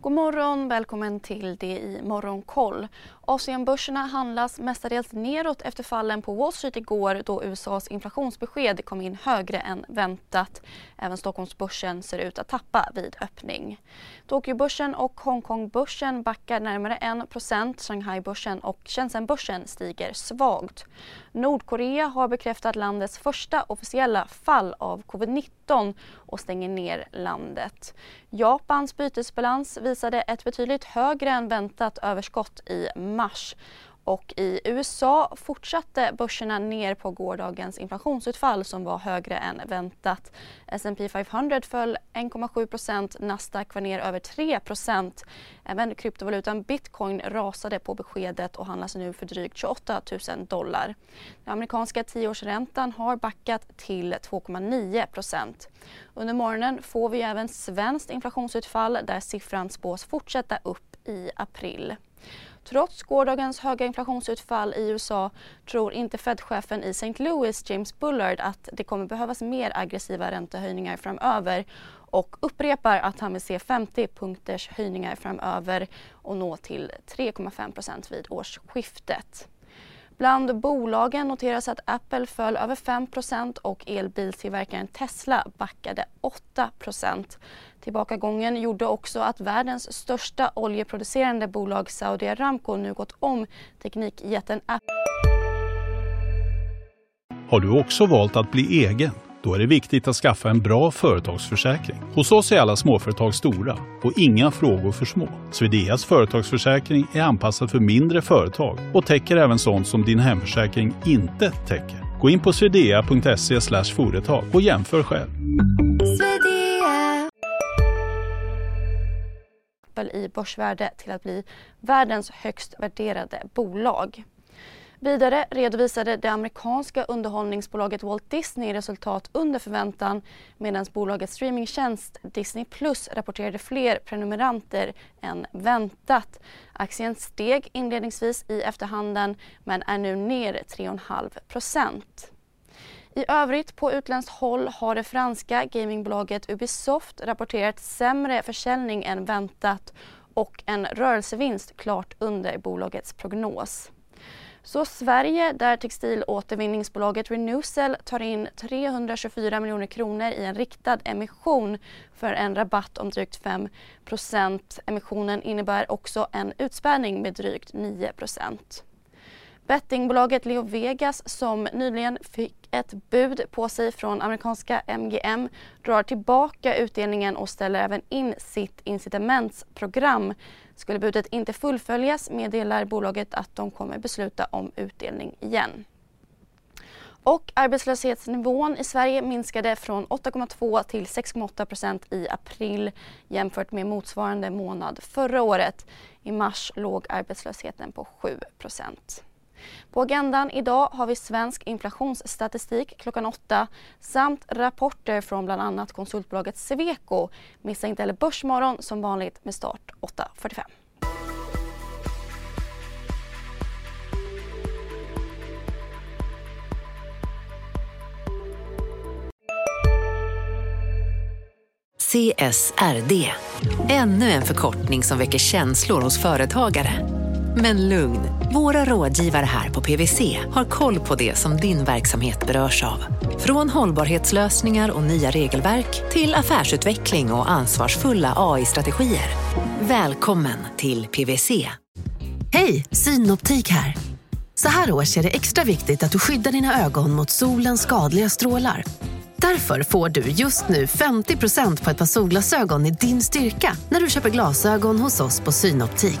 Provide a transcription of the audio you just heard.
God morgon, välkommen till det i Morgonkoll. Asienbörserna handlas mestadels neråt efter fallen på Wall Street igår då USAs inflationsbesked kom in högre än väntat. Även Stockholmsbörsen ser ut att tappa vid öppning. Tokyobörsen och Hongkongbörsen backar närmare 1 Shanghaibörsen och Shenzhenbörsen stiger svagt. Nordkorea har bekräftat landets första officiella fall av covid-19 och stänger ner landet. Japans bytesbalans visade ett betydligt högre än väntat överskott i mars och i USA fortsatte börserna ner på gårdagens inflationsutfall som var högre än väntat. S&P 500 föll 1,7% Nasdaq var ner över 3% Även kryptovalutan bitcoin rasade på beskedet och handlas nu för drygt 28 000 dollar. Den amerikanska tioårsräntan har backat till 2,9% Under morgonen får vi även svenskt inflationsutfall där siffran spås fortsätta upp i april. Trots gårdagens höga inflationsutfall i USA tror inte Fed-chefen i St. Louis, James Bullard, att det kommer behövas mer aggressiva räntehöjningar framöver och upprepar att han vill se 50 punkters höjningar framöver och nå till 3,5% vid årsskiftet. Bland bolagen noteras att Apple föll över 5% och elbilstillverkaren Tesla backade 8% Tillbakagången gjorde också att världens största oljeproducerande bolag Saudi Aramco nu gått om teknikjätten Apple. Har du också valt att bli egen? Då är det viktigt att skaffa en bra företagsförsäkring. Hos oss är alla småföretag stora och inga frågor för små. Swedeas företagsförsäkring är anpassad för mindre företag och täcker även sånt som din hemförsäkring inte täcker. Gå in på swedea.se företag och jämför själv. i börsvärde till att bli världens högst värderade bolag. Vidare redovisade det amerikanska underhållningsbolaget Walt Disney resultat under förväntan medan bolagets streamingtjänst Disney Plus rapporterade fler prenumeranter än väntat. Aktien steg inledningsvis i efterhanden men är nu ner 3,5% i övrigt på utländskt håll har det franska gamingbolaget Ubisoft rapporterat sämre försäljning än väntat och en rörelsevinst klart under bolagets prognos. Så Sverige, där textilåtervinningsbolaget Renewcell tar in 324 miljoner kronor i en riktad emission för en rabatt om drygt 5% Emissionen innebär också en utspädning med drygt 9% Bettingbolaget Leo Vegas som nyligen fick ett bud på sig från amerikanska MGM drar tillbaka utdelningen och ställer även in sitt incitamentsprogram. Skulle budet inte fullföljas meddelar bolaget att de kommer besluta om utdelning igen. Och arbetslöshetsnivån i Sverige minskade från 8,2 till 6,8 procent i april jämfört med motsvarande månad förra året. I mars låg arbetslösheten på 7 procent. På agendan idag har vi svensk inflationsstatistik klockan åtta samt rapporter från bland annat konsultbolaget Sweco. Missa inte heller Börsmorgon som vanligt med start 8.45. CSRD, ännu en förkortning som väcker känslor hos företagare. Men lugn, våra rådgivare här på PWC har koll på det som din verksamhet berörs av. Från hållbarhetslösningar och nya regelverk till affärsutveckling och ansvarsfulla AI-strategier. Välkommen till PWC. Hej, Synoptik här. Så här års är det extra viktigt att du skyddar dina ögon mot solens skadliga strålar. Därför får du just nu 50% på ett par solglasögon i din styrka när du köper glasögon hos oss på Synoptik.